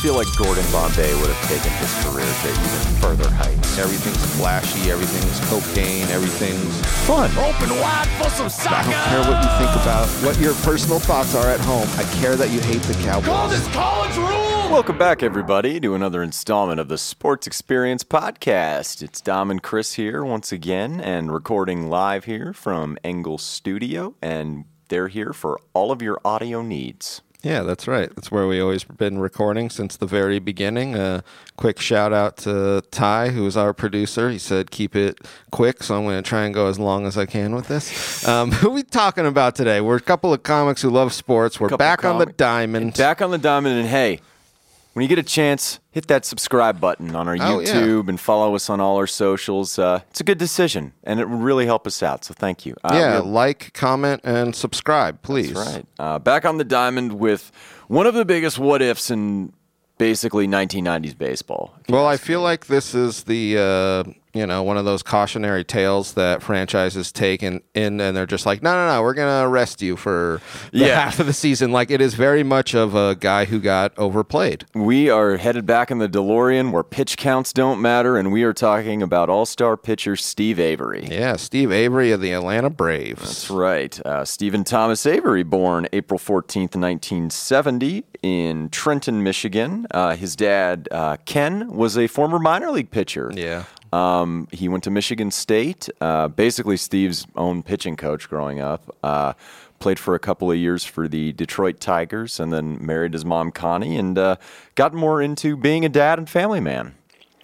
feel like Gordon Bombay would have taken his career to even further heights. Everything's flashy, everything's cocaine, everything's Fun. Open wide for some I don't care what you think about what your personal thoughts are at home. I care that you hate the Call Cowboys. this college rule. Welcome back, everybody, to another installment of the Sports Experience Podcast. It's Dom and Chris here once again, and recording live here from Engle Studio, and they're here for all of your audio needs. Yeah, that's right. That's where we always been recording since the very beginning. A quick shout out to Ty, who is our producer. He said keep it quick, so I'm going to try and go as long as I can with this. Um, who we talking about today? We're a couple of comics who love sports. We're back on the diamond. Back on the diamond, and hey, when you get a chance, hit that subscribe button on our Oh, yeah. YouTube and follow us on all our socials. Uh, it's a good decision, and it will really help us out. So thank you. Uh, yeah, we'll- like, comment, and subscribe, please. That's right. Uh, back on the diamond with one of the biggest what ifs in basically 1990s baseball. Well, I feel like this is the uh, you know one of those cautionary tales that franchises take in, in and they're just like, no, no, no, we're gonna arrest you for the Yeah. half of the season. Like it is very much of a guy who got overplayed. We are headed back in the DeLorean where pitch counts don't matter, and we are talking about all star pitcher Steve Avery. Yeah, Steve Avery of the Atlanta Braves. That's right. Uh, Stephen Thomas Avery, born April 14th, 1970, in Trenton, Michigan. Uh, his dad, uh, Ken, was a former minor league pitcher. Yeah. Um, he went to Michigan State, uh, basically Steve's own pitching coach growing up. Uh, played for a couple of years for the Detroit Tigers and then married his mom, Connie, and uh, got more into being a dad and family man.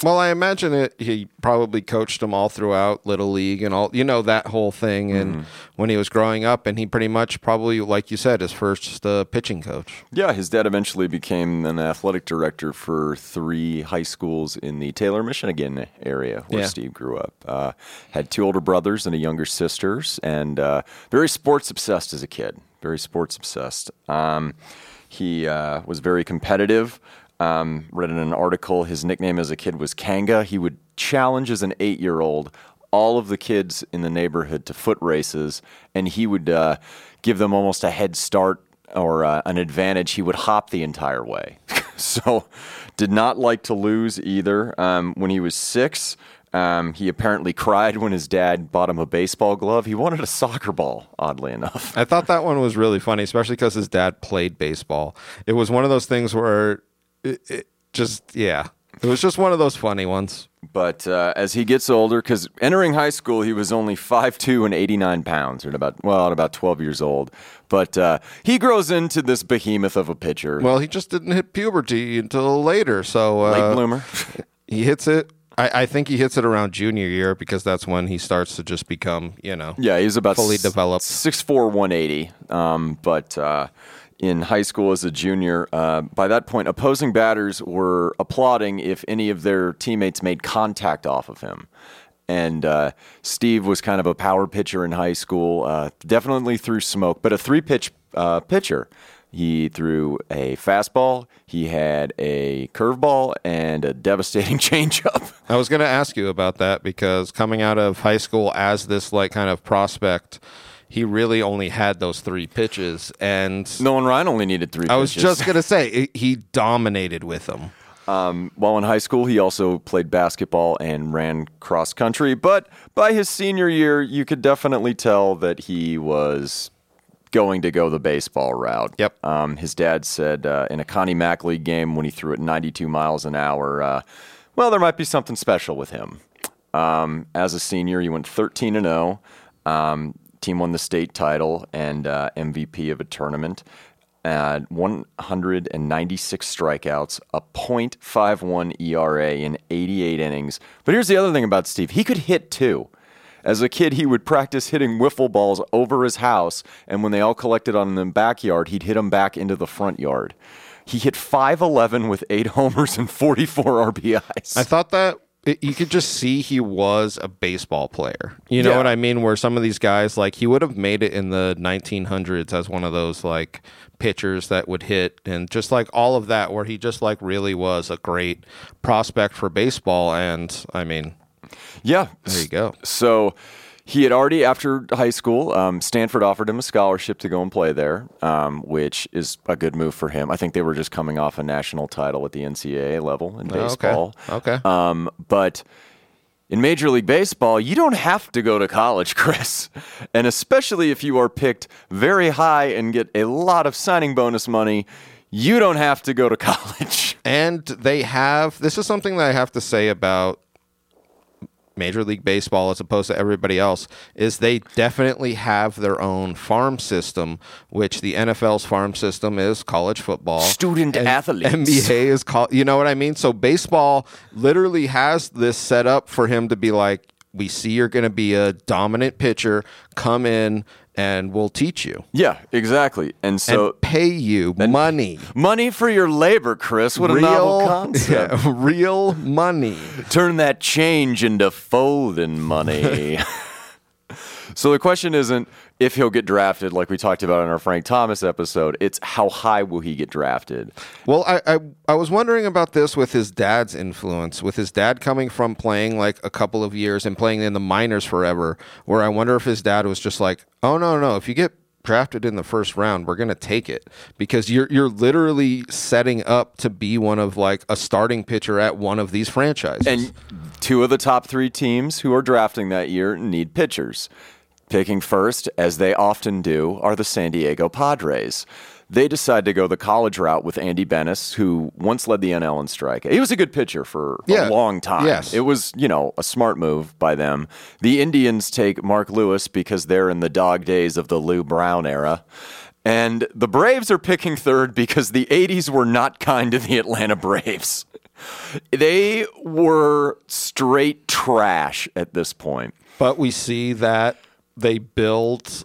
Well, I imagine it. He probably coached them all throughout Little League and all, you know, that whole thing. And when he was growing up, and he pretty much probably, like you said, his first uh, pitching coach. Yeah, his dad eventually became an athletic director for three high schools in the Taylor, Michigan area where Yeah. Steve grew up. Uh, had two older brothers and a younger sisters, and uh, very sports obsessed as a kid. Very sports obsessed. Um, he uh, was very competitive. Um, read in an article his nickname as a kid was Kanga. He would challenge as an eight year old all of the kids in the neighborhood to foot races, and he would uh, give them almost a head start or uh, an advantage. He would hop the entire way. so, did not like to lose either. Um, when he was six, um, he apparently cried when his dad bought him a baseball glove. He wanted a soccer ball, oddly enough. I thought that one was really funny, especially because his dad played baseball. It was one of those things where it, it just, yeah, it was just one of those funny ones. But uh, as he gets older, because entering high school, he was only 5'2 and 89 pounds, or about, well, at about 12 years old. But uh, he grows into this behemoth of a pitcher. Well, he just didn't hit puberty until later. So uh, Late bloomer. he hits it. I, I think he hits it around junior year because that's when he starts to just become, you know, Yeah, he's about Fully s- developed. 6'4", 180. Um, but uh, in high school as a junior, uh, by that point, opposing batters were applauding if any of their teammates made contact off of him. And uh, Steve was kind of a power pitcher in high school, uh, definitely threw smoke, but a three pitch uh, pitcher. He threw a fastball, he had a curveball, and a devastating changeup. I was going to ask you about that because coming out of high school as this like kind of prospect, he really only had those three pitches, and Nolan Ryan only needed three I was pitches. just going to say he dominated with them. Um, while in high school, he also played basketball and ran cross country. But by his senior year, you could definitely tell that he was going to go the baseball route. Yep. Um, his dad said uh, in a Connie Mack League game when he threw at 92 miles an hour, uh, well, there might be something special with him. Um, as a senior, he went 13 and 0. Team won the state title and uh, MVP of a tournament. Uh, 196 strikeouts, a .51 ERA in 88 innings. But here's the other thing about Steve: he could hit too. As a kid, he would practice hitting wiffle balls over his house, and when they all collected on the backyard, he'd hit them back into the front yard. He hit 5'11 with eight homers and 44 RBIs. I thought that you could just see he was a baseball player. You know Yeah. what I mean? Where some of these guys, like, he would have made it in the 1900s as one of those, like, pitchers that would hit and just like all of that, where he just, like, really was a great prospect for baseball. And I mean, yeah. there you go. So he had already, after high school, um, Stanford offered him a scholarship to go and play there, um, which is a good move for him. I think they were just coming off a national title at the NCAA level in Oh, okay. baseball. Okay. Um, but in Major League Baseball, you don't have to go to college, Chris. And especially if you are picked very high and get a lot of signing bonus money, you don't have to go to college. And they have this is something that I have to say about Major League Baseball as opposed to everybody else is they definitely have their own farm system, which the NFL's farm system is college football. Student and athletes. NBA is called you know what I mean? So baseball literally has this set up for him to be like, we see you're gonna be a dominant pitcher, come in and we'll teach you. Yeah, exactly. And so and pay you money. money for your labor, Chris. What a novel concept. yeah, real money. Turn that change into folding money. so the question isn't if he'll get drafted, like we talked about in our Frank Thomas episode. It's how high will he get drafted? Well, I, I I was wondering about this with his dad's influence, with his dad coming from playing like a couple of years and playing in the minors forever. Where I wonder if his dad was just like, "Oh no, no, if you get drafted in the first round, we're gonna take it because you're you're literally setting up to be one of like a starting pitcher at one of these franchises." And two of the top three teams who are drafting that year need pitchers. Picking first, as they often do, are the San Diego Padres. They decide to go the college route with Andy Benes, who once led the NL in strike. He was a good pitcher for Yeah. a long time. Yes. It was, you know, a smart move by them. The Indians take Mark Lewis because they're in the dog days of the Lou Brown era. And the Braves are picking third because the 80s were not kind to the Atlanta Braves. They were straight trash at this point. but we see that they built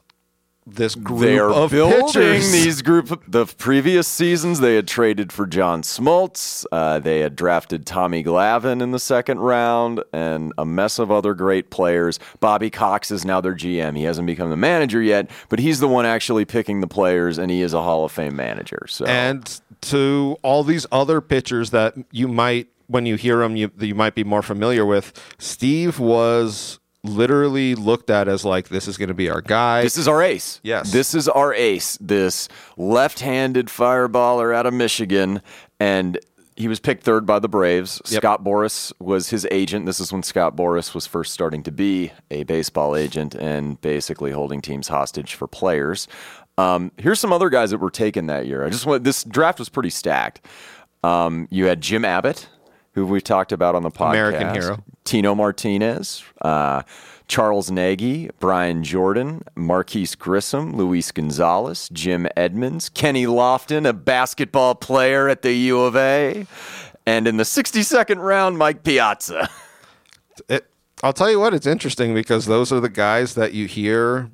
this group They are of building pitchers. these group. The previous seasons, they had traded for John Smoltz. Uh, they had drafted Tommy Glavine in the second round, and a mess of other great players. Bobby Cox is now their GM. He hasn't become the manager yet, but he's the one actually picking the players, and he is a Hall of Fame manager. So and to all these other pitchers that you might when you hear them you, you might be more familiar with steve was literally looked at as like this is going to be our guy This is our ace. Yes. This is our ace. This left handed fireballer out of Michigan. And he was picked third by the Braves. Yep. Scott Boras was his agent. This is when Scott Boras was first starting to be a baseball agent and basically holding teams hostage for players. Um, here's some other guys that were taken that year. I just want this draft was pretty stacked. Um, you had Jim Abbott, who we talked about on the podcast. American hero. Tino Martinez, uh, Charles Nagy, Brian Jordan, Marquis Grissom, Luis Gonzalez, Jim Edmonds, Kenny Lofton, a basketball player at the U of A, and in the 62nd round, Mike Piazza. It- i'll tell you what it's interesting because those are the guys that you hear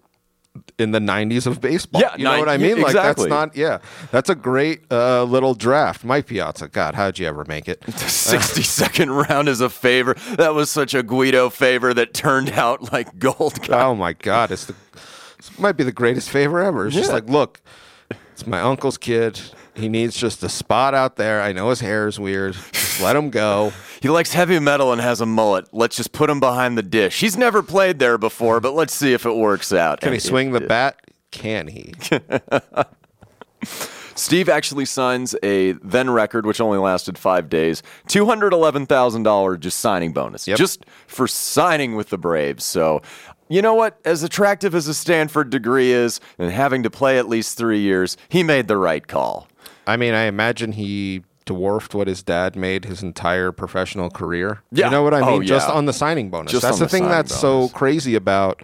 in the 90s of baseball Yeah, you know nine- what i yeah, mean like that's not yeah that's a great uh, little draft mike piazza god how'd you ever make it The 62nd round is a favor. That was such a Guido favor that turned out like gold. Oh my god, it's the this might be the greatest favor ever. It's just like, look, it's my uncle's kid. He needs just a spot out there. I know his hair is weird. Let him go. He likes heavy metal and has a mullet. Let's just put him behind the dish. He's never played there before, but let's see if it works out. Can he And it swing the did. bat? Can he? Steve actually signs a then record, which only lasted five days, two hundred eleven thousand dollars just signing bonus, Yep. just for signing with the Braves. So, you know what? As attractive as a Stanford degree is, and having to play at least three years, he made the right call. I mean, I imagine he dwarfed what his dad made his entire professional career. Yeah. You know what I mean? Oh, Just on the signing bonus. Just That's the the thing that's so crazy about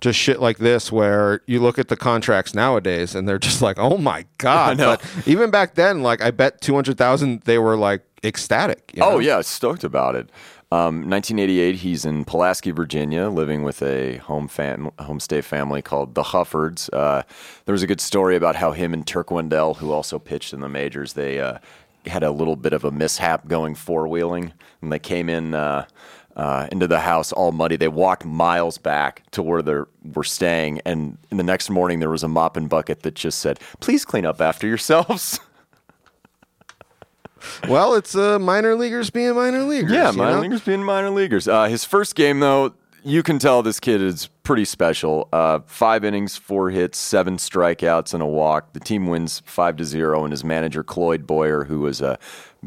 just shit like this where you look at the contracts nowadays and they're just like, "Oh my god." But even back then like I bet 200,000 they were like ecstatic, you know? Oh yeah, stoked about it. Um, 1988, he's in Pulaski, Virginia, living with a home fam- homestay family called the Huffords. Uh, there was a good story about how him and Turk Wendell, who also pitched in the majors, they uh, had a little bit of a mishap going four wheeling, and they came in. Uh, uh, into the house all muddy. They walked miles back to where they were staying, and in the next morning there was a mop and bucket that just said, "Please clean up after yourselves." Well, it's uh, minor leaguers being minor leaguers. Yeah, minor know? leaguers being minor leaguers. Uh, his first game, though, you can tell this kid is pretty special. Uh, five innings, four hits, seven strikeouts, and a walk. The team wins five to zero, and his manager Cloyd Boyer, who was a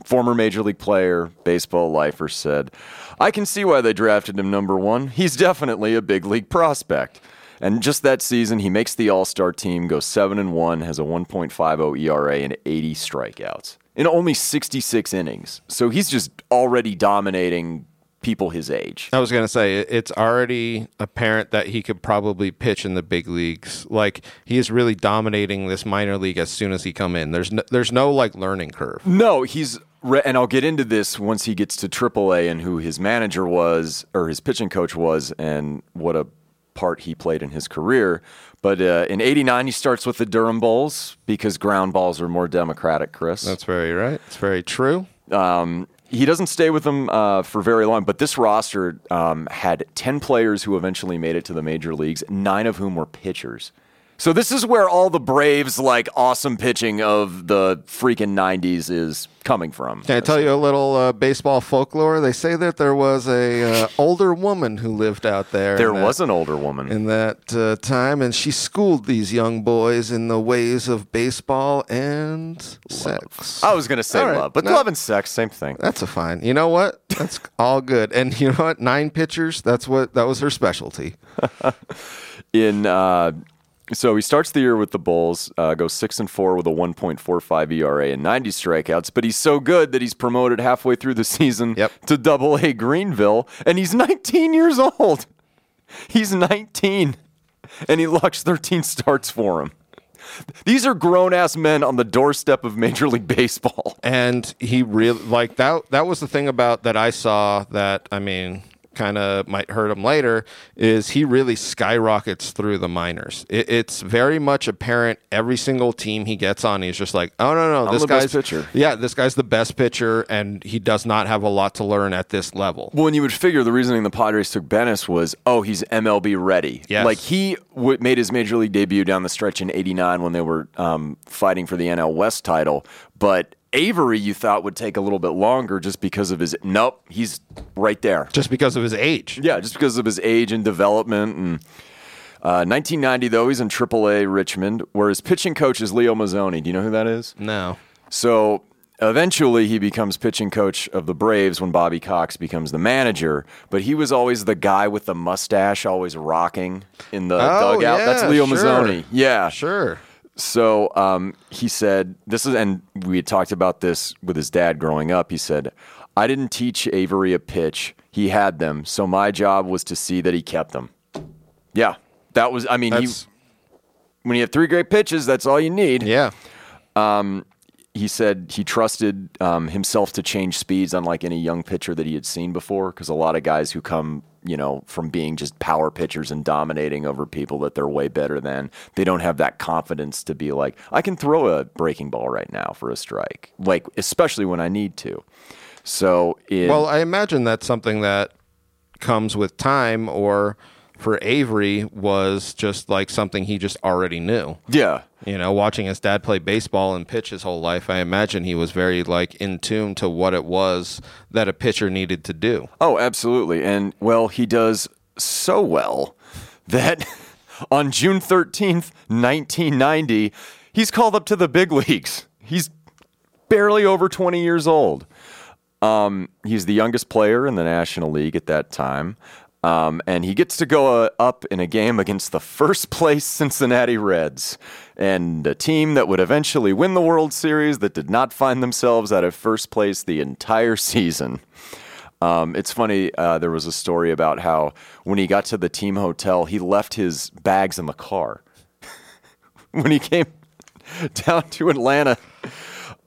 former major league player, baseball lifer, said, "I can see why they drafted him number one. He's definitely a big league prospect." And just that season, he makes the All Star team, goes seven and one, has a 1.50 ERA, and 80 strikeouts in only 66 innings. So he's just already dominating people his age. I was going to say it's already apparent that he could probably pitch in the big leagues. Like he is really dominating this minor league as soon as he come in. There's no, there's no like learning curve. No, he's re- and I'll get into this once he gets to AAA and who his manager was or his pitching coach was and what a part he played in his career. But uh, in '89, he starts with the Durham Bulls because ground balls are more democratic. Chris, That's very right. It's very true. um, he doesn't stay with them uh, for very long, but this roster um, had 10 players who eventually made it to the major leagues, nine of whom were pitchers. So this is where all the Braves, like awesome pitching of the freaking 90s, is coming from. Can I tell you a little uh, baseball folklore? They say that there was a uh, older woman who lived out there. There in that- was an older woman. in that uh, time, and she schooled these young boys in the ways of baseball and sex. I was going to say right. love, but No. love and sex, same thing. That's a fine. You know what? That's all good. And you know what? Nine pitchers. That's what that was her specialty. in uh, so he starts the year with the Bulls, uh, goes six and four with a 1.45 ERA and 90 strikeouts. But he's so good that he's promoted halfway through the season Yep. to Double A Greenville, and he's 19 years old. He's 19, and he locks 13 starts for him. These are grown ass men on the doorstep of Major League Baseball. And he really like that. That was the thing about that I saw that I mean kind of might hurt him later is he really skyrockets through the minors. It, it's very much apparent every single team he gets on. He's just like, oh no no, I'm this the guy's best pitcher. Yeah, this guy's the best pitcher, and he does not have a lot to learn at this level. Well, and you would figure the reasoning the Padres took Benes was, oh, he's MLB ready. Yes. Like he w- made his major league debut down the stretch in '89 when they were um, fighting for the NL West title. But Avery, you thought would take a little bit longer just because of his. Nope, he's right there. Just because of his age. Yeah, just because of his age and development. And uh, 1990, though, he's in AAA Richmond, where his pitching coach is Leo Mazzone. Do you know who that is? No. So eventually he becomes pitching coach of the Braves when Bobby Cox becomes the manager. But he was always the guy with the mustache, always rocking in the Oh, dugout. That's Leo sure. Mazzone. Yeah. Sure. So um, he said, this is, and we had talked about this with his dad growing up. He said, I didn't teach Avery a pitch. He had them. So my job was to see that he kept them. Yeah. That was, I mean, he, when you have three great pitches, that's all you need yeah. He said he trusted um, himself to change speeds unlike any young pitcher that he had seen before because a lot of guys who come you know from being just power pitchers and dominating over people that they're way better than they don't have that confidence to be like i can throw a breaking ball right now for a strike like especially when i need to so in, Well, I imagine that's something that comes with time, or for Avery was just like something he just already knew. yeah You know, watching his dad play baseball and pitch his whole life, I imagine he was very like in tune to what it was that a pitcher needed to do. Oh, absolutely. And well, he does so well that on June 13th, 1990, he's called up to the big leagues. He's barely over 20 years old. Um, he's the youngest player in the National League at that time. Um, and he gets to go uh, up in a game against the first place Cincinnati Reds and a team that would eventually win the World Series that did not find themselves out of first place the entire season. Um, it's funny. Uh, there was a story about how when he got to the team hotel, he left his bags in the car. when he came down to Atlanta,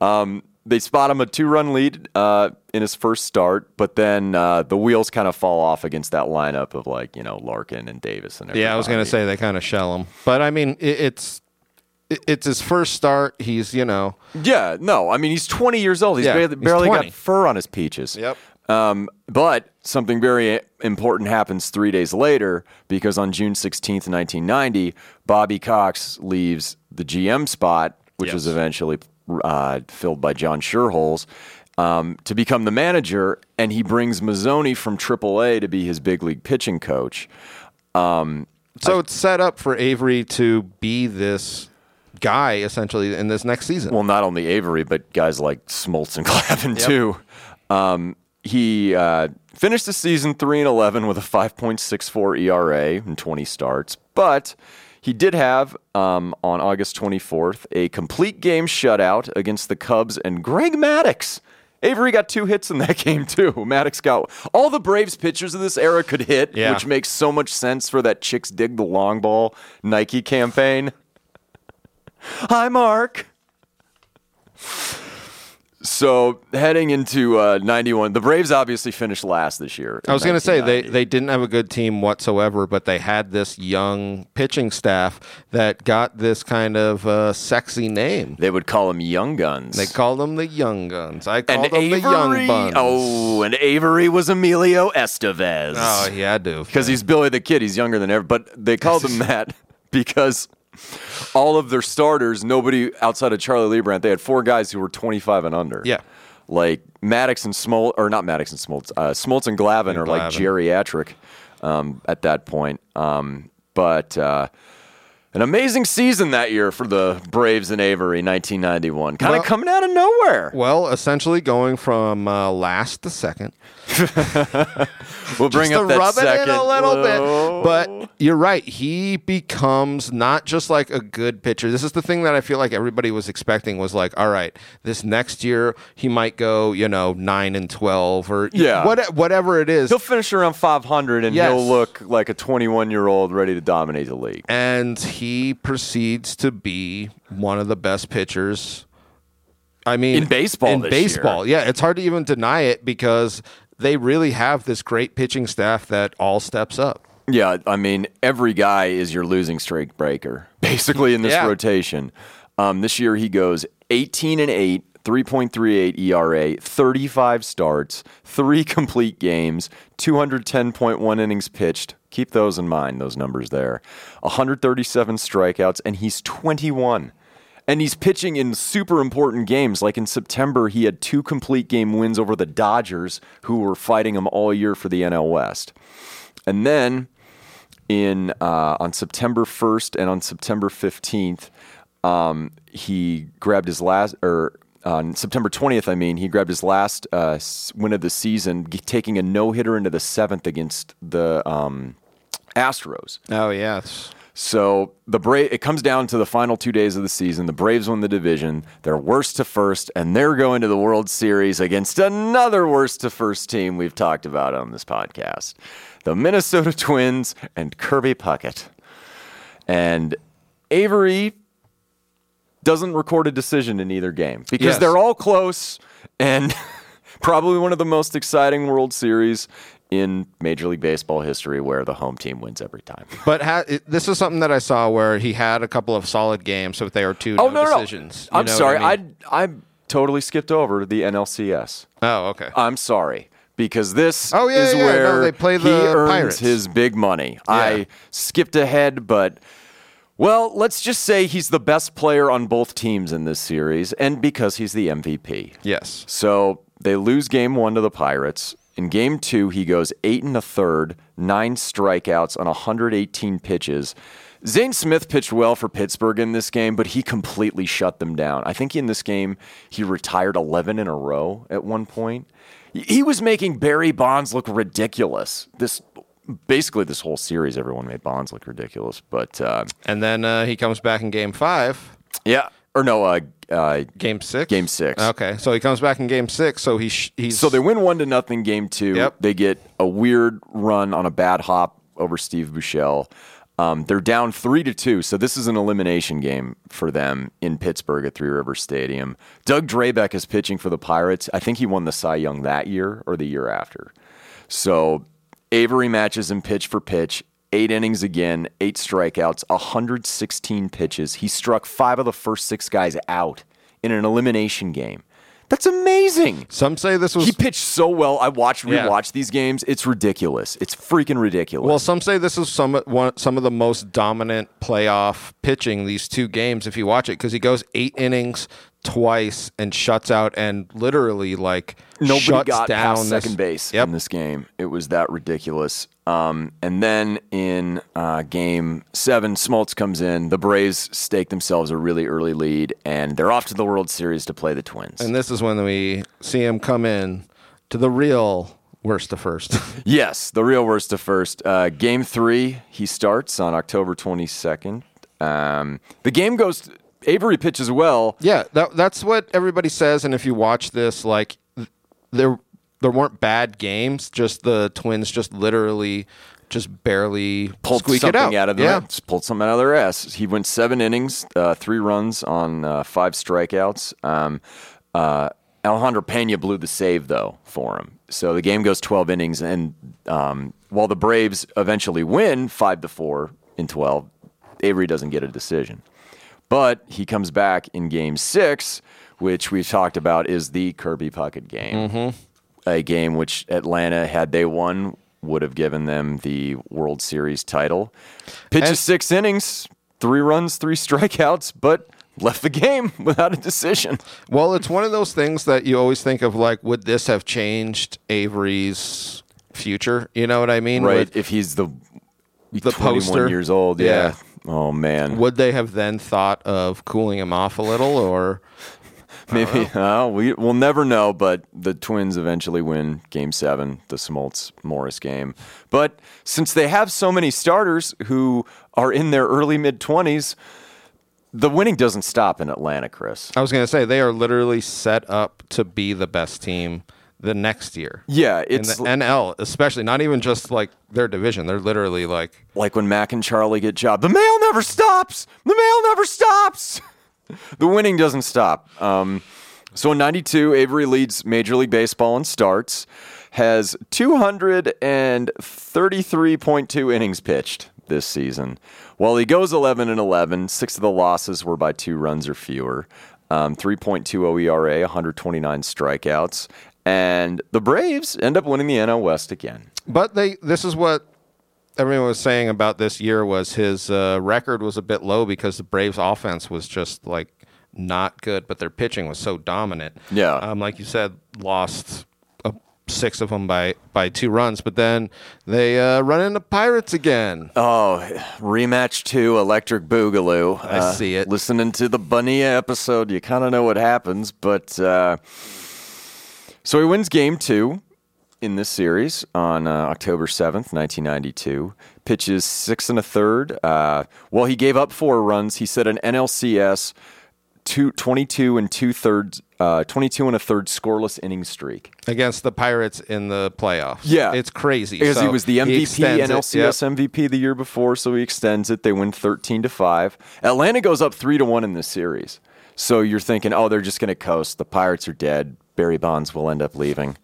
um, they spot him a two-run lead uh, in his first start, but then uh, the wheels kind of fall off against that lineup of like you know Larkin and Davis and everything. Yeah, I was going to say they kind of shell him, but I mean, it, it's it, it's his first start. He's you know, Yeah, no, I mean he's 20 years old. He's Yeah, barely, he's barely 20. got fur on his peaches. Yep. Um, but something very important happens three days later because on June 16th, 1990, Bobby Cox leaves the GM spot, which Yes. was eventually uh, filled by John Schuerholz. um, to become the manager, and he brings Mazzone from AAA to be his big league pitching coach. So it's set up for Avery to be this guy essentially in this next season. Well, not only Avery, but guys like Smoltz and Glavine too. Um, he uh, finished the season three and eleven with a five point six four ERA and twenty starts, but he did have um, on August twenty fourth a complete game shutout against the Cubs and Greg Maddux. Avery got two hits in that game too. Maddux got all the Braves pitchers of this era could hit, Yeah. which makes so much sense for that "Chicks Dig the Long Ball" Nike campaign. Hi, Mark. So heading into uh, 91, the Braves obviously finished last this year. I was going to say they, they didn't have a good team whatsoever, but they had this young pitching staff that got this kind of uh, sexy name. They would call them Young Guns. They called them the Young Guns. I called and them Avery, the Young Buns. oh, and Avery was Emilio Estevez. Oh, he had to. because he's Billy the Kid. He's younger than ever, but they called him that because all of their starters, nobody outside of Charlie Leibrandt, they had four guys who were 25 and under. Yeah. like Maddux and Smoltz, or not Maddux and Smoltz, uh, Smoltz and Glavine are like geriatric um, at that point. Um, but uh, an amazing season that year for the Braves and Avery, 1991, kind of Well- coming out of nowhere. Well, essentially going from uh, last to second. We'll bring Just up that rub second. it in a little Whoa. bit. But you're right. He becomes not just like a good pitcher. This is the thing that I feel like everybody was expecting was like, all right, this next year he might go, you know, nine and twelve or Yeah. what, whatever it is. He'll finish around 500 and Yes. he'll look like a 21 year old ready to dominate the league. and he proceeds to be one of the best pitchers. I mean, In baseball In baseball, yeah, it's hard to even deny it because they really have this great pitching staff that all steps up. Yeah, I mean, every guy is your losing streak breaker, basically, in this Yeah. rotation. Um, this year, he goes 18 and 8, 3.38 ERA, 35 starts, three complete games, 210.1 innings pitched. Keep those in mind, those numbers there. 137 strikeouts, and he's 21. And he's pitching in super important games. Like in September, he had two complete game wins over the Dodgers, who were fighting him all year for the NL West. And then in uh, on September 1st and on September 15th, um, he grabbed his last, or on September 20th, I mean, he grabbed his last uh, win of the season, taking a no hitter into the seventh against the um, Astros. Oh yes. So the Bra- it comes down to the final two days of the season. The Braves win the division. They're worst to first, and they're going to the World Series against another worst to first team we've talked about on this podcast, the Minnesota Twins and Kirby Puckett. And Avery doesn't record a decision in either game because Yes. they're all close and probably one of the most exciting World Series in Major League Baseball history where the home team wins every time. But ha- this is something that I saw where he had a couple of solid games, but they were two Oh no no, no, decisions. no! I'm sorry. I, mean? I I totally skipped over the NLCS. oh okay. I'm sorry because this Oh, yeah, is yeah, no, where they play he earns Pirates. his big money. Yeah. I skipped ahead, but well, let's just say he's the best player on both teams in this series, and because he's the MVP. yes. So they lose game one to the Pirates. In game two, he goes eight and a third, nine strikeouts on 118 pitches. Zane Smith pitched well for Pittsburgh in this game, but he completely shut them down. I think in this game, he retired 11 in a row at one point. He was making Barry Bonds look ridiculous. This basically this whole series, everyone made Bonds look ridiculous. But uh, And then uh, he comes back in game five. yeah, or no, uh, uh, Game six. Game six. Okay, so he comes back in game six. So he sh- he's So they win one to nothing game two. Yep. They get a weird run on a bad hop over Steve Buechele. Um, they're down three to two, so this is an elimination game for them in Pittsburgh at Three River Stadium. Doug Drabek is pitching for the Pirates. I think he won the Cy Young that year or the year after. So Avery matches him pitch for pitch. Eight innings again, eight strikeouts, 116 pitches. He struck five of the first six guys out in an elimination game. That's amazing. Some say this was He pitched so well. I watched Yeah. rewatch these games. It's ridiculous. It's freaking ridiculous. Well, some say this is some one, some of the most dominant playoff pitching these two games. If you watch it, because he goes eight innings, twice and shuts out and literally like Nobody shuts got down past this- second base Yep. in this game. It was that ridiculous. Um, and then in uh, game seven, Smoltz comes in. The Braves stake themselves a really early lead, and they're off to the World Series to play the Twins. And this is when we see him come in to the real worst to first. Yes, the real worst to first. Uh, game three, he starts on October 22nd. Um, the game goes, Avery pitches well. yeah, that, that's what everybody says. And if you watch this, like there there weren't bad games. Just the Twins just literally just barely Pulled something it out. out of their yeah. just pulled something out of their ass. He went seven innings, uh, three runs on uh, five strikeouts. Um, uh, Alejandro Pena blew the save though for him, so the game goes 12 innings. And um, while the Braves eventually win five to four in 12, Avery doesn't get a decision. But he comes back in game six, which we've talked about is the Kirby Puckett game. Mm-hmm. A game which Atlanta, had they won, would have given them the World Series title. Pitches And- six innings, three runs, three strikeouts, but left the game without a decision. Well, it's one of those things that you always think of like, would this have changed Avery's future? You know what I mean? Right. Would, if he's the, The 21 poster. years old. Yeah. Yeah. Oh, man. would they have then thought of cooling him off a little or Maybe uh, we we'll never know, but the Twins eventually win Game Seven, the Smoltz Morris game. But since they have so many starters who are in their early mid twenties, the winning doesn't stop in Atlanta, Chris. I was going to say they are literally set up to be the best team the next year. Yeah, In it's the NL, especially not even just like their division. They're literally like like when Mac and Charlie get job. The mail never stops. The mail never stops. the winning doesn't stop. Um, so in '92, Avery leads Major League Baseball in starts, has 233.2 innings pitched this season. While he goes 11 and 11, six of the losses were by two runs or fewer. Um, 3.20 ERA, 129 strikeouts, and the Braves end up winning the NL West again. But they this is what everyone was saying about this year was his uh, record was a bit low because the Braves offense was just like not good, but their pitching was so dominant. Yeah. Um, like you said, lost uh, six of them by by two runs, but then they uh, run into Pirates again. Oh, rematch two, Electric Boogaloo. I see it. Listening to the Bonilla episode, you kind of know what happens. But uh, so he wins game two in this series on uh, October 7th, 1992. Pitches six and a third. Uh, well, he gave up four runs. He set an NLCS two, 22 and two thirds, uh, 22 and a third scoreless inning streak. against the Pirates in the playoffs. Yeah. it's crazy Because he was the MVP. NLCS MVP the year before, so he extends it. They win 13 to 5. Atlanta goes up 3 to 1 in this series. So you're thinking, oh, they're just going to coast. The Pirates are dead. Barry Bonds will end up leaving.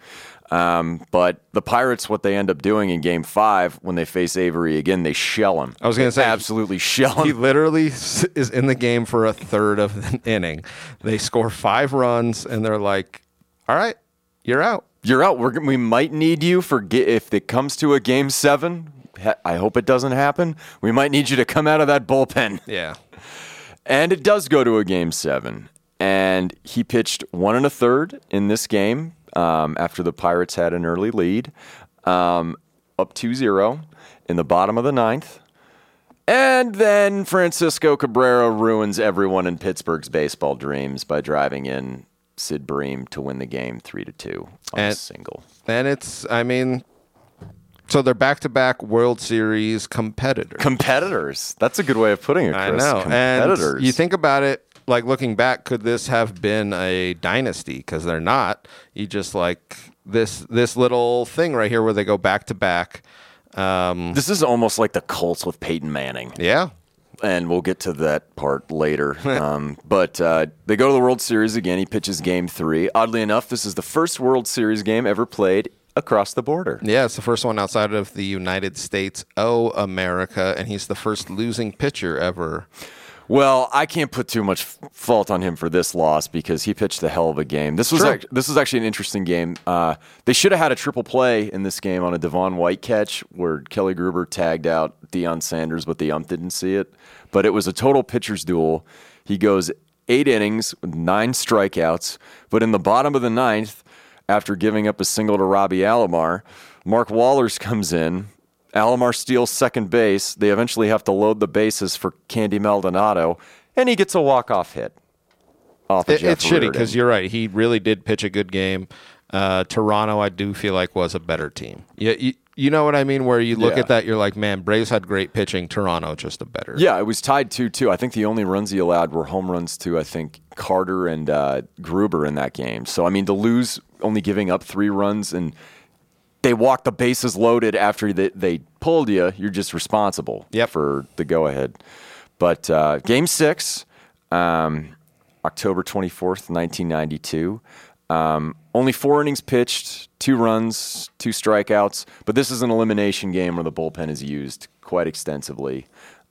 Um, but the Pirates, what they end up doing in game five, when they face Avery again, they shell him. I was gonna say- absolutely shell him. He literally is in the game for a third of an inning. They score five runs, and they're like, "All right, you're out." You're out. We're, we might need you for ge- if it comes to a game seven. I hope it doesn't happen. We might need you to come out of that bullpen. Yeah, And it does go to a game seven. And he pitched one and a third in this game um, after the Pirates had an early lead, um, up 2 0 in the bottom of the ninth. And then Francisco Cabrera ruins everyone in Pittsburgh's baseball dreams by driving in Sid Bream to win the game 3 to 2 on a single. and it's, I mean, so they're back-to-back World Series competitors. Competitors. That's a good way of putting it, I Chris. know. Competitors. And you think about it, like looking back, could this have been a dynasty? Because they're not. You just like this this little thing right here where they go back to back. Um, this is almost like the Colts with Peyton Manning. yeah, and we'll get to that part later. um, but uh, they go to the World Series again. He pitches Game Three. Oddly enough, this is the first World Series game ever played across the border. yeah. It's the first one outside of the United States. Oh, America! And he's the first losing pitcher ever. Well, I can't put too much fault on him for this loss because he pitched a hell of a game. This was True. act- this was actually an interesting game. Uh, they should have had a triple play in this game on a Devon White catch where Kelly Gruber tagged out Deion Sanders, but the ump didn't see it. But it was a total pitcher's duel. He goes eight innings with nine strikeouts. But in the bottom of the ninth, after giving up a single to Robbie Alomar, Mark Wohlers comes in. Alomar steals second base. They eventually have to load the bases for Candy Maldonado, and he gets a walk-off hit. Off of It, Jeff it's shitty because you're right. He really did pitch a good game. Uh, Toronto, I do feel like was a better team. Yeah, you, you know what I mean. Where you look Yeah. at that, you're like, man, Braves had great pitching. Toronto just a better. Yeah, it was tied 2 2. I think the only runs he allowed were home runs to, I think, Carter and uh, Gruber in that game. So, I mean, to lose only giving up three runs and they walk the bases loaded after they, they pulled you, you're just responsible Yep. for the go ahead. But uh, game six, um, October 24th, 1992. Um, only four innings pitched, two runs, two strikeouts. But this is an elimination game where the bullpen is used quite extensively.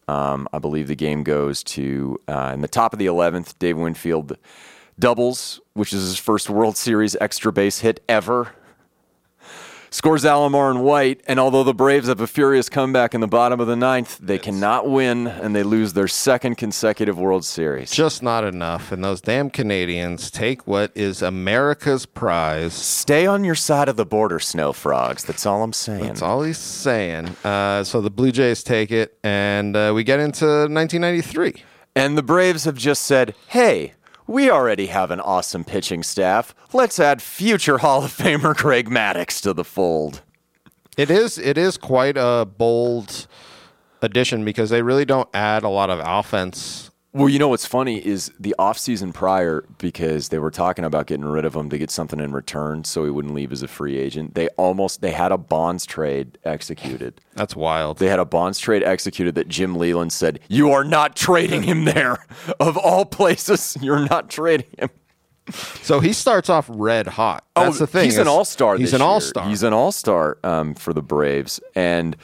Um, I believe the game goes to uh, in the top of the 11th. Dave Winfield doubles, which is his first World Series extra base hit ever scores Alomar and White, and although the Braves have a furious comeback in the bottom of the ninth, they cannot win, and they lose their second consecutive World Series. Just not enough. And those damn Canadians take what is America's prize. Stay on your side of the border, Snow Frogs. That's all I'm saying. That's all he's saying. Uh, so the Blue Jays take it, and uh, we get into 1993. And the Braves have just said, hey, we already have an awesome pitching staff. Let's add future Hall of Famer Greg Maddux to the fold. It is it is quite a bold addition because they really don't add a lot of offense. Well, you know what's funny is the offseason prior, because they were talking about getting rid of him to get something in return so he wouldn't leave as a free agent. They almost they had a bonds trade executed. That's wild. They had a bonds trade executed that Jim Leyland said, You are not trading him there. Of all places, you're not trading him. So he starts off red hot. That's the thing. Oh, He's an all star. He's an all star. He's an all star um, for the Braves, and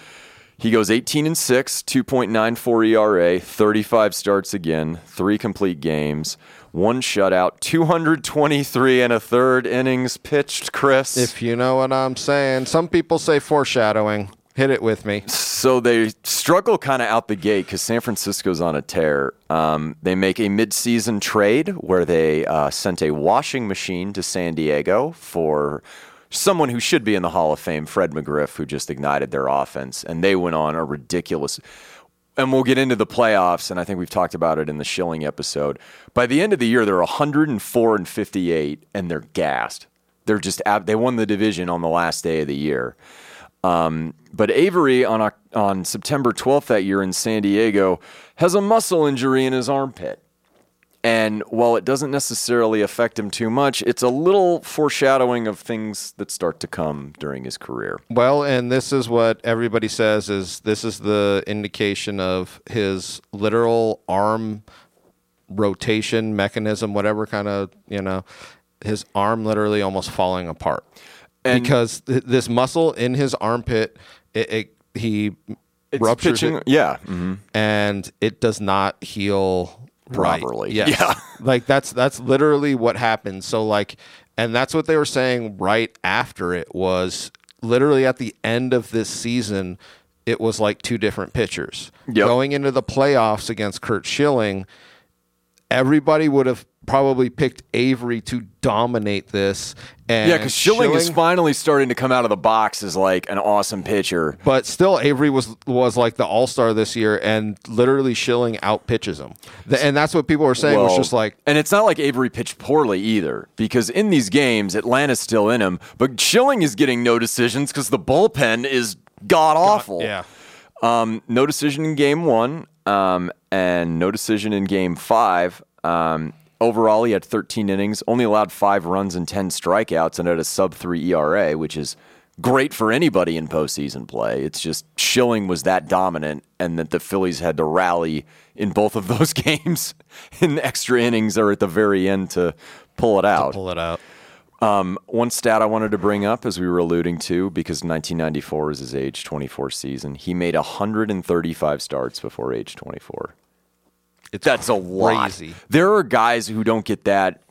he goes 18 and six, 2.94 ERA, 35 starts again, three complete games, one shutout, 223 and a third innings pitched. Chris, if you know what I'm saying. Some people say foreshadowing. Hit it with me. So they struggle kind of out the gate because San Francisco's on a tear. Um, they make a midseason trade where they uh, sent a washing machine to San Diego for someone who should be in the Hall of Fame, Fred McGriff, who just ignited their offense. And they went on a ridiculous. And we'll get into the playoffs, and I think we've talked about it in the Schilling episode. By the end of the year, they're 104 and 58, and they're gassed. They're just they won the division on the last day of the year. Um, but Avery on on September 12th that year in San Diego has a muscle injury in his armpit. And while it doesn't necessarily affect him too much, it's a little foreshadowing of things that start to come during his career. Well, and this is what everybody says is this is the indication of his literal arm rotation mechanism, whatever kind of, you know, his arm literally almost falling apart. And- because th- this muscle in his armpit, it, it he It's ruptures pitching, it, yeah. mhm. and it does not heal right. Properly. Yes. Yeah. like that's that's literally what happened. So like, and that's what they were saying right after it was literally at the end of this season. It was like two different pitchers Yep. going into the playoffs against Curt Schilling. Everybody would have probably picked Avery to dominate this. And Yeah, because Schilling, is finally starting to come out of the box as like an awesome pitcher. But still, Avery was was like the all star this year, and literally Schilling out pitches him, Th- and that's what people were saying was just like, and it's not like Avery pitched poorly either, because in these games, Atlanta's still in him, but Schilling is getting no decisions because the bullpen is god awful. yeah, Um, no decision in game one, um, and no decision in game five. Um, overall, he had 13 innings, only allowed five runs and 10 strikeouts, and had a sub three ERA, which is great for anybody in postseason play. It's just Schilling was that dominant, and that the Phillies had to rally in both of those games in extra innings or at the very end to pull it out. pull it out. Um, one stat I wanted to bring up, as we were alluding to, because 1994 is his age 24 season, he made 135 starts before age 24. It's That's a lot. There are guys who don't get that.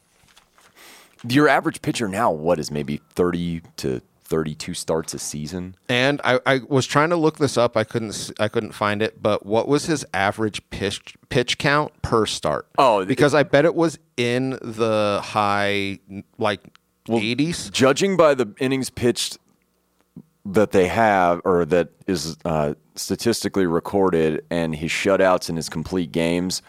Your average pitcher now, what is maybe 30 to 32 starts a season. And I, I was trying to look this up. I couldn't s- I couldn't find it. But what was his average pitch pitch count per start? Oh, th- because I bet it was in the high like eighties. Judging by the innings pitched that they have, or that is uh, statistically recorded, and his shutouts and his complete games,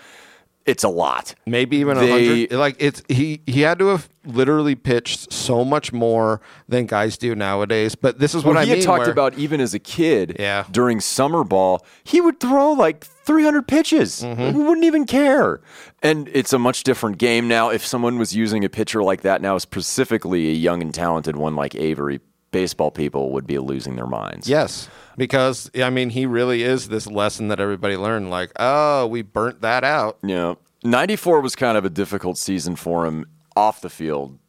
it's a lot. maybe even a hundred. Like it's he he had to have literally pitched so much more than guys do nowadays. But this is what Well, I he mean. had talked where- about even as a kid Yeah. during summer ball, he would throw like 300 pitches. Mm-hmm. He wouldn't even care. And it's a much different game now. If someone was using a pitcher like that now, specifically a young and talented one like Avery, baseball people would be losing their minds. Yes, because I mean he really is this lesson that everybody learned. Like, oh, we burnt that out. Yeah. 94 was kind of a difficult season for him off the field,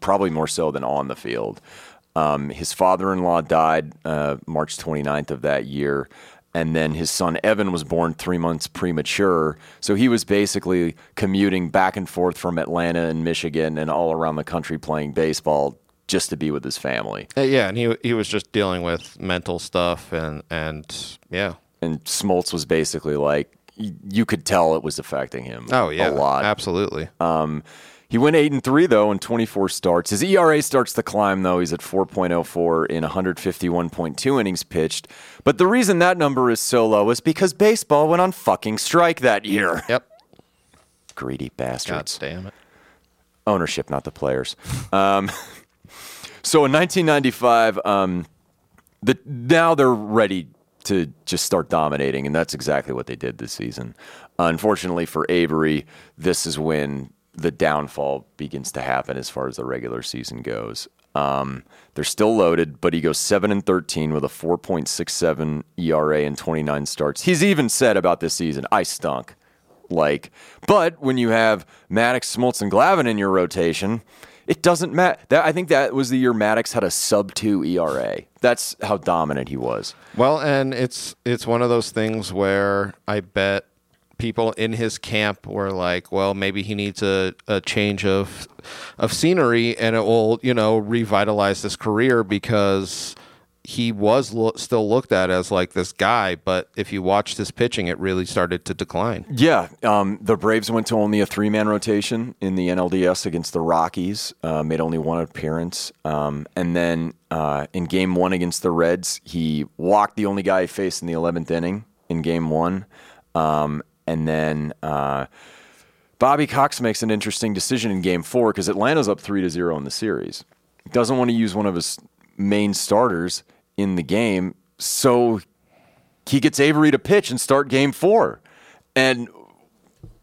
probably more so than on the field. Um, his father in law died uh, March 29th of that year. And then his son Evan was born three months premature. So he was basically commuting back and forth from Atlanta and Michigan and all around the country playing baseball just to be with his family. Uh, Yeah, and he he was just dealing with mental stuff and and yeah. And Smoltz was basically like, you could tell it was affecting him Oh yeah, a lot. absolutely. Um, he went eight and three though in 24 starts. His ERA starts to climb though. He's at 4.04 in 151.2 innings pitched. But the reason that number is so low is because baseball went on fucking strike that year. yep. Greedy God bastards. damn it. Ownership, not the players. Um, so in 1995, um, the now they're ready to just start dominating, and that's exactly what they did this season. Unfortunately for Avery, this is when the downfall begins to happen as far as the regular season goes. Um, they're still loaded, but he goes seven and thirteen with a four point six seven ERA and twenty nine starts. He's even said about this season, "I stunk." Like, but when you have Maddux, Smoltz, and Glavine in your rotation, it doesn't matter. I think that was the year Maddux had a sub two ERA. That's how dominant he was. Well, and it's it's one of those things where I bet people in his camp were like, well, maybe he needs a, a change of of scenery, and it will you know revitalize his career because he was lo- still looked at as like this guy, but if you watched his pitching, it really started to decline. Yeah, um, the Braves went to only a three man rotation in the NLDS against the Rockies. Uh, made only one appearance, um, and then uh, in Game One against the Reds, he walked the only guy he faced in the eleventh inning in Game One, um, and then. Uh, Bobby Cox makes an interesting decision in game four because Atlanta's up three to zero in the series. Doesn't want to use one of his main starters in the game, so he gets Avery to pitch and start game four. And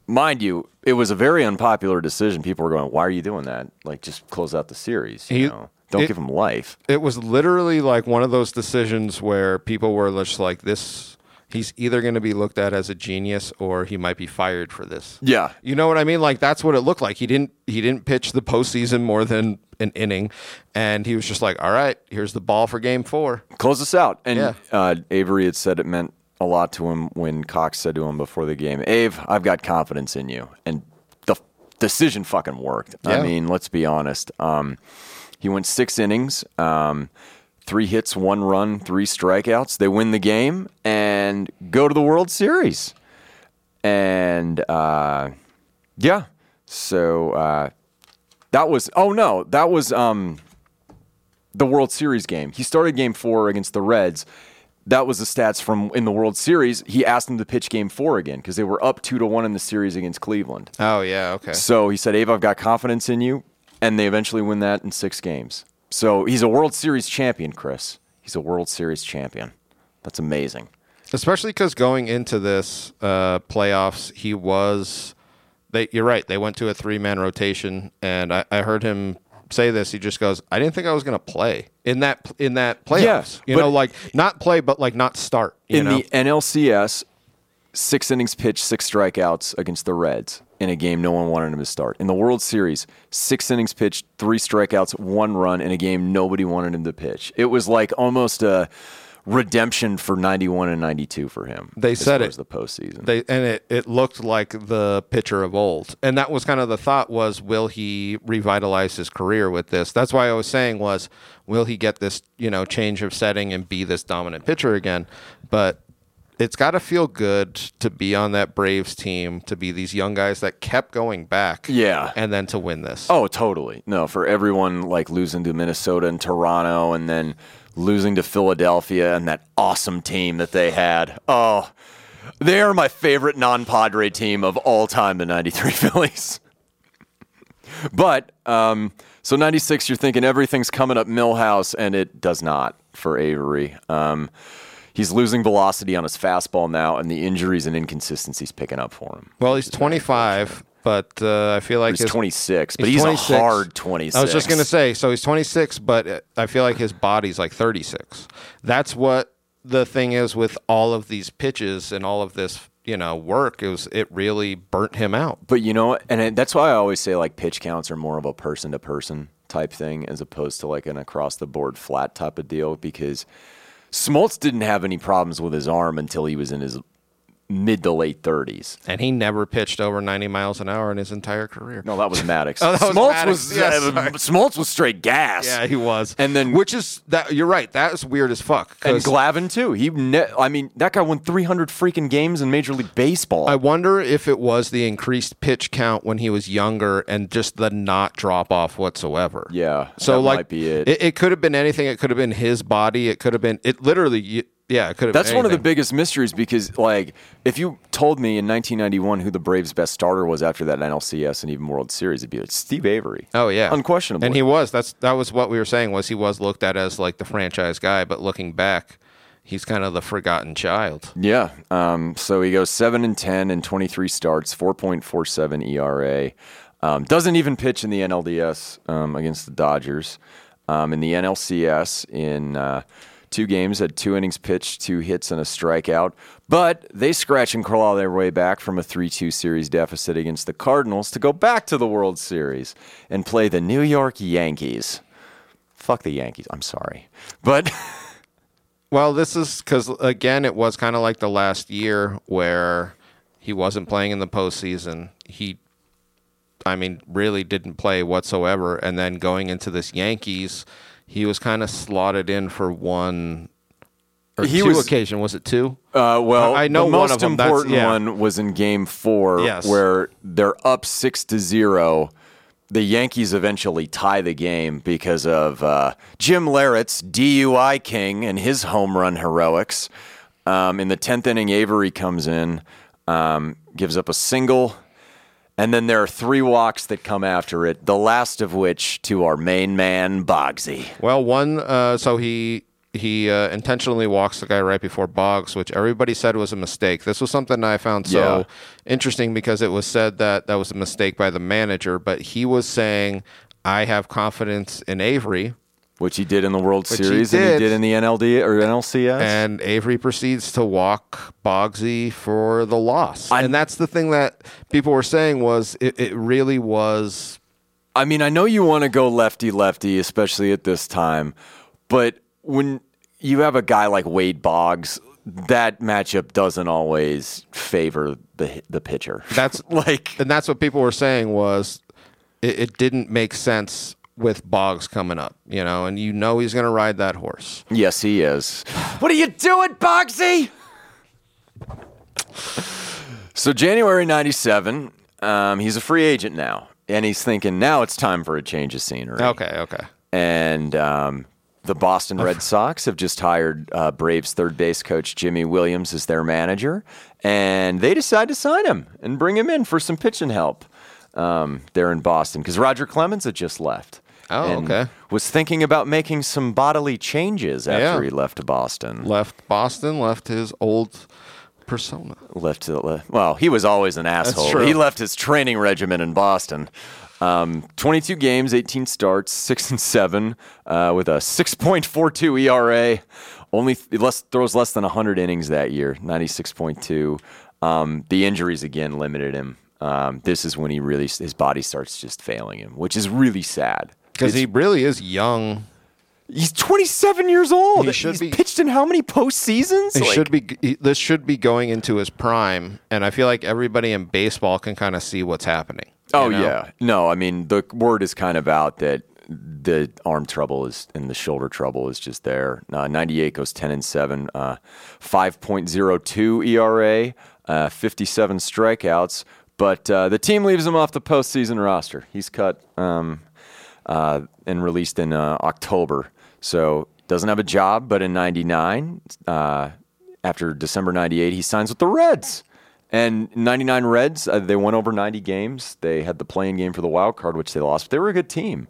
mind you, it was a very unpopular decision. People were going, "Why are you doing that? Like, just close out the series. You He- know, don't it- give him life." It was literally like one of those decisions where people were just like, this. He's either going to be looked at as a genius or he might be fired for this. Yeah, You know what I mean? Like that's what it looked like. He didn't he didn't pitch the postseason more than an inning, and he was just like, "All right, here's the ball for Game four. close us out. And Yeah. uh, Avery had said it meant a lot to him when Cox said to him before the game, "Ave, I've got confidence in you." And the decision fucking worked. I mean, let's be honest. Um, he went six innings, um, three hits, one run, three strikeouts. They win the game and go to the World Series. And uh, yeah, so uh, that was. Oh no, that was. Um, the World Series game. He started game four against the Reds. That was the stats from in the World Series. He asked him to pitch game four again because they were up two to one in the series against Cleveland. Oh yeah, okay. So he said, Abe, I've got confidence in you. And they eventually win that in six games. So he's a World Series champion, Chris. He's a World Series champion. That's amazing. Especially because going into this uh, playoffs, he was. They, you're right. They went to a three man rotation, and I, I heard him say this. He just goes, "I didn't think I was going to play in that in that playoffs. you know, like not play, but like not start. You in know? the NLCS, six innings pitched, six strikeouts against the Reds in a game no one wanted him to start. In the World Series, six innings pitched, three strikeouts, one run in a game nobody wanted him to pitch. It was like almost a redemption for 91 and 92 for him. They said it. was the postseason. They and it, it looked like the pitcher of old, and that was kind of the thought was, will he revitalize his career with this? That's why I was saying was, will he get this you know change of setting and be this dominant pitcher again? But it's got to feel good to be on that Braves team, to be these young guys that kept going back, Yeah. and then to win this. Oh, totally. No, for everyone like losing to Minnesota and Toronto and then losing to Philadelphia and that awesome team that they had. Oh, they are my favorite non Padre team of all time, the 93 Phillies. but, um, so 96, you're thinking everything's coming up Milhouse, and it does not for Avery. Um, he's losing velocity on his fastball now, and the injuries and inconsistencies picking up for him. Well, he's 25, but uh, I feel like He's his, 26, but he's he's, 26. a hard 26. I was just going to say, so he's 26, but uh, I feel like his body's like 36. That's what the thing is with all of these pitches and all of this, you know, work. It was it really burnt him out. But you know, and it, that's why I always say like pitch counts are more of a person to person type thing as opposed to like an across the board flat type of deal because Smoltz didn't have any problems with his arm until he was in his mid to late 30s. And he never pitched over 90 miles an hour in his entire career. No, that was Maddux. Oh, that was Smoltz Maddux. was uh. Smoltz was straight gas. Yeah, he was. And then- which is that you're right. That is weird as fuck. And Glavine too. He, ne- I mean, that guy won 300 freaking games in Major League Baseball. I wonder if it was the increased pitch count when he was younger and just the not drop off whatsoever. Yeah, So that like might be it. It, could have been anything. It could have been his body. It could have been it. Literally, y- yeah. It could have. That's one of the biggest mysteries because, like, if you told me in 1991 who the Braves' best starter was after that NLCS and even World Series, it'd be like Steve Avery. Oh yeah, unquestionably. And he was. That's that was what we were saying. Was he was looked at as like the franchise guy, but looking back, he's kind of the forgotten child. yeah. Um, so he goes seven and 10 and 23 starts, 4.47 ERA. Um, doesn't even pitch in the NLDS um, against the Dodgers. Um, in the NLCS, in uh, two games, had two innings pitched, two hits, and a strikeout. But they scratch and claw their way back from a 3 2 series deficit against the Cardinals to go back to the World Series and play the New York Yankees. Fuck the Yankees. I'm sorry. But. Well, this is because again, it was kind of like the last year where he wasn't playing in the postseason. He, I mean, really didn't play whatsoever. And then going into this Yankees, he was kind of slotted in for one or He two was- occasion. Was it two? Uh, well, I know the one most of them, important yeah. one was in Game Four, Yes. where they're up six to zero. The Yankees eventually tie the game because of uh, Jim Leyritz's DUI king and his home run heroics. Um, in the tenth inning, Avery comes in, um, gives up a single, and then there are three walks that come after it. The last of which to our main man Boggsy. Well, one. Uh, so he he uh, intentionally walks the guy right before Boggs, which everybody said was a mistake. This was something I found so Yeah. interesting because it was said that that was a mistake by the manager, but he was saying, "I have confidence in Avery." Which he did in the World Which he Series and he did. in the NLD or NLCS. And Avery proceeds to walk Boggsy for the loss. and that's the thing that people were saying was it, it really was I mean, I know you want to go lefty lefty, especially at this time, but when you have a guy like Wade Boggs, that matchup doesn't always favor the the pitcher. That's like and that's what people were saying was it, it didn't make sense with Boggs coming up, you know, and you know he's going to ride that horse. yes, he is. What are you doing, Boggsy? So January '97, um, he's a free agent now, and he's thinking now it's time for a change of scenery. Okay, okay. and um, the Boston Red Sox have just hired uh, Braves third base coach Jimy Williams as their manager, and they decide to sign him and bring him in for some pitching help um, there in Boston because Roger Clemens had just left. Oh, okay. Was thinking about making some bodily changes after Yeah. he left Boston. Left Boston, left his old persona. left to le- well, he was always an asshole. true. He left his training regimen in Boston. Um, 22 games, 18 starts, six and seven, uh, with a 6.42 ERA. Only th- less, throws less than 100 innings that year, 96.2. Um, the injuries again limited him. Um, this is when he really his body starts just failing him, which is really sad. Because he really is young He's 27 years old. He should He's be- pitched in how many postseasons? He Like, should be. He, this should be going into his prime, and I feel like everybody in baseball can kind of see what's happening. you Oh know? yeah, no. I mean, the word is kind of out that the arm trouble is and the shoulder trouble is just there. Uh, 98 goes 10 and seven, uh, 5.02 ERA, uh, 57 strikeouts. But uh, the team leaves him off the postseason roster. He's cut um, uh, and released in uh, October, so doesn't have a job. But in '99, uh, after December '98, he signs with the Reds. And 99 Reds, uh, they won over 90 games. They had the playing game for the wild card, which they lost. But they were a good team.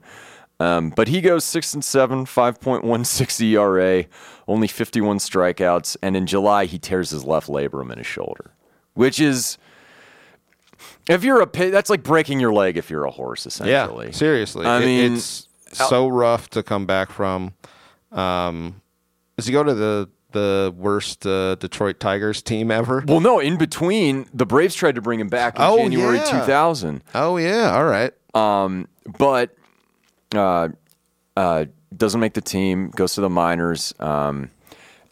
Um, but he goes six and seven, 5.16 ERA, only 51 strikeouts, and in July he tears his left labrum in his shoulder, which is if you're a pit, that's like breaking your leg if you're a horse, essentially. Yeah, seriously. I It- mean, it's so rough to come back from. Um, does he go to the the worst uh, Detroit Tigers team ever? Well, no, in between, the Braves tried to bring him back in Oh, January yeah. 2000. Oh yeah, all right. Um, but uh, uh, doesn't make the team. Goes to the minors, um,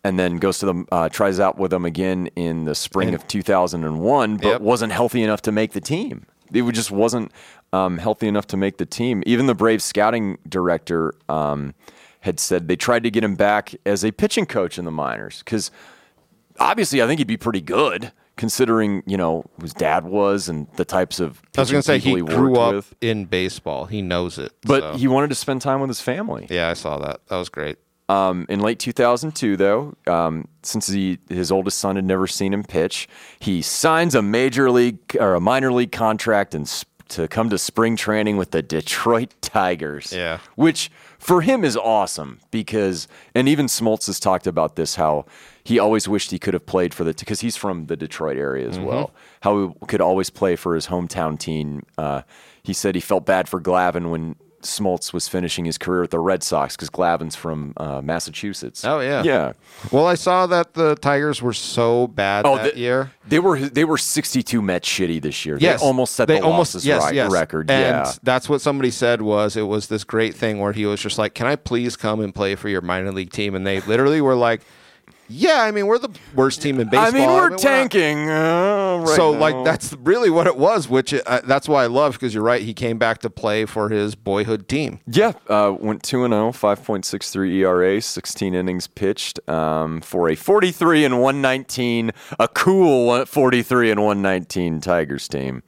and then goes to the uh, tries out with them again in the spring of 2001, but Yep. wasn't healthy enough to make the team. It just wasn't um, healthy enough to make the team. Even the Braves scouting director um, had said they tried to get him back as a pitching coach in the minors because obviously I think he'd be pretty good considering you know who his dad was and the types of I was going to say pitching he grew up with. in baseball. He knows it. But so. he wanted to spend time with his family. yeah, I saw that. That was great. Um, in late 2002, though, um, since he, his oldest son had never seen him pitch, he signs a major league or a minor league contract and sp- to come to spring training with the Detroit Tigers. Yeah. which for him is awesome because, and even Smoltz has talked about this how he always wished he could have played for the because he's from the Detroit area as well. How he could always play for his hometown team. Uh, he said he felt bad for Glavine when Smoltz was finishing his career at the Red Sox because Glavine's from uh, Massachusetts. Oh yeah, yeah. Well, I saw that the Tigers were so bad Oh, that the- year. They were they were 62 Mets shitty this year. Yes, they almost set they the almost- losses yes, right, yes. record. And yeah, that's what somebody said was it was this great thing where he was just like, "Can I please come and play for your minor league team?" And they literally were like, "Yeah, I mean, we're the worst team in baseball. I mean we're not- tanking. uh, right so now. like that's really what it was, which uh, that's why I love because you're right. He came back to play for his boyhood team. Yeah, uh, went 2 and 0, 5.63 ERA, 16 innings pitched um, for a 43 and 119, a cool 43 and 119 Tigers team.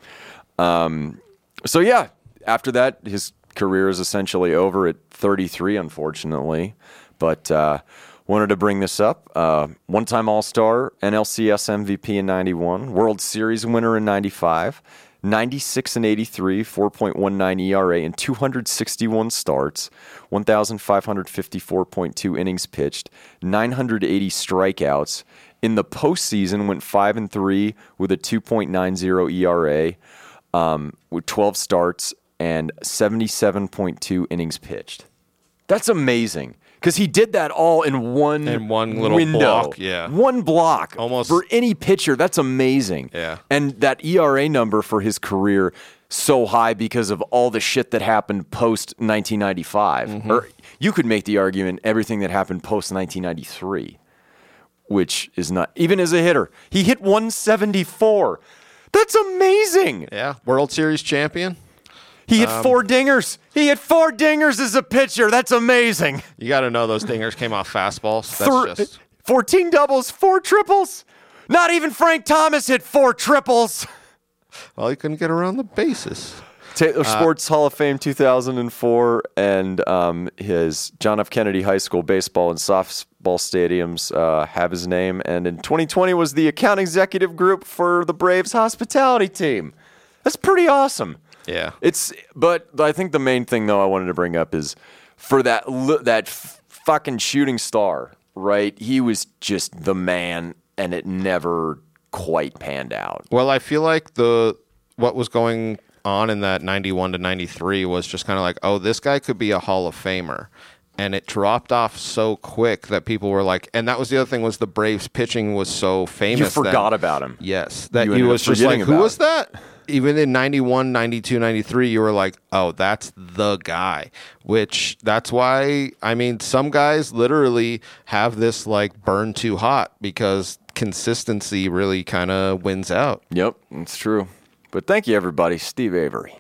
Um, so yeah, after that, his career is essentially over at 33, unfortunately. But uh, wanted to bring this up. Uh, one-time All-Star, NLCS MVP in '91, World Series winner in '95. 96 and 83, 4.19 ERA, and 261 starts, 1,554.2 innings pitched, 980 strikeouts. In the postseason, went 5 and 3 with a 2.90 ERA, um, with 12 starts and 77.2 innings pitched. That's amazing because he did that all in one In one little window. block, yeah. one block Almost- for any pitcher. That's amazing. Yeah. and that ERA number for his career so high because of all the shit that happened post 1995. Mm-hmm. Or you could make the argument everything that happened post 1993, which is not even as a hitter. He hit 174. That's amazing. Yeah, World Series champion. He Um, hit four dingers. He hit four dingers as a pitcher. That's amazing. You got to know those dingers came off fastballs. That's Thir- just 14 doubles, four triples. Not even Frank Thomas hit four triples. well, he couldn't get around the bases. Taylor Uh, Sports Hall of Fame 2004 and um, his John F. Kennedy High School baseball and softball stadiums uh, have his name. And in 2020 was the account executive group for the Braves hospitality team. That's pretty awesome. Yeah. It's but I think the main thing though I wanted to bring up is for that that f- fucking shooting star, right? He was just the man, and it never quite panned out. Well, I feel like the what was going on in that 91 to 93 was just kind of like, oh, this guy could be a Hall of Famer. And it dropped off so quick that people were like, and that was the other thing was the Braves pitching was so famous. You forgot about him. Yes, that You he was just like, who was that? Even in 91, 92, 93, you were like, oh, that's the guy. Which that's why, I mean, some guys literally have this like burn too hot because consistency really kind of wins out. Yep, it's true. But thank you, everybody. Steve Avery.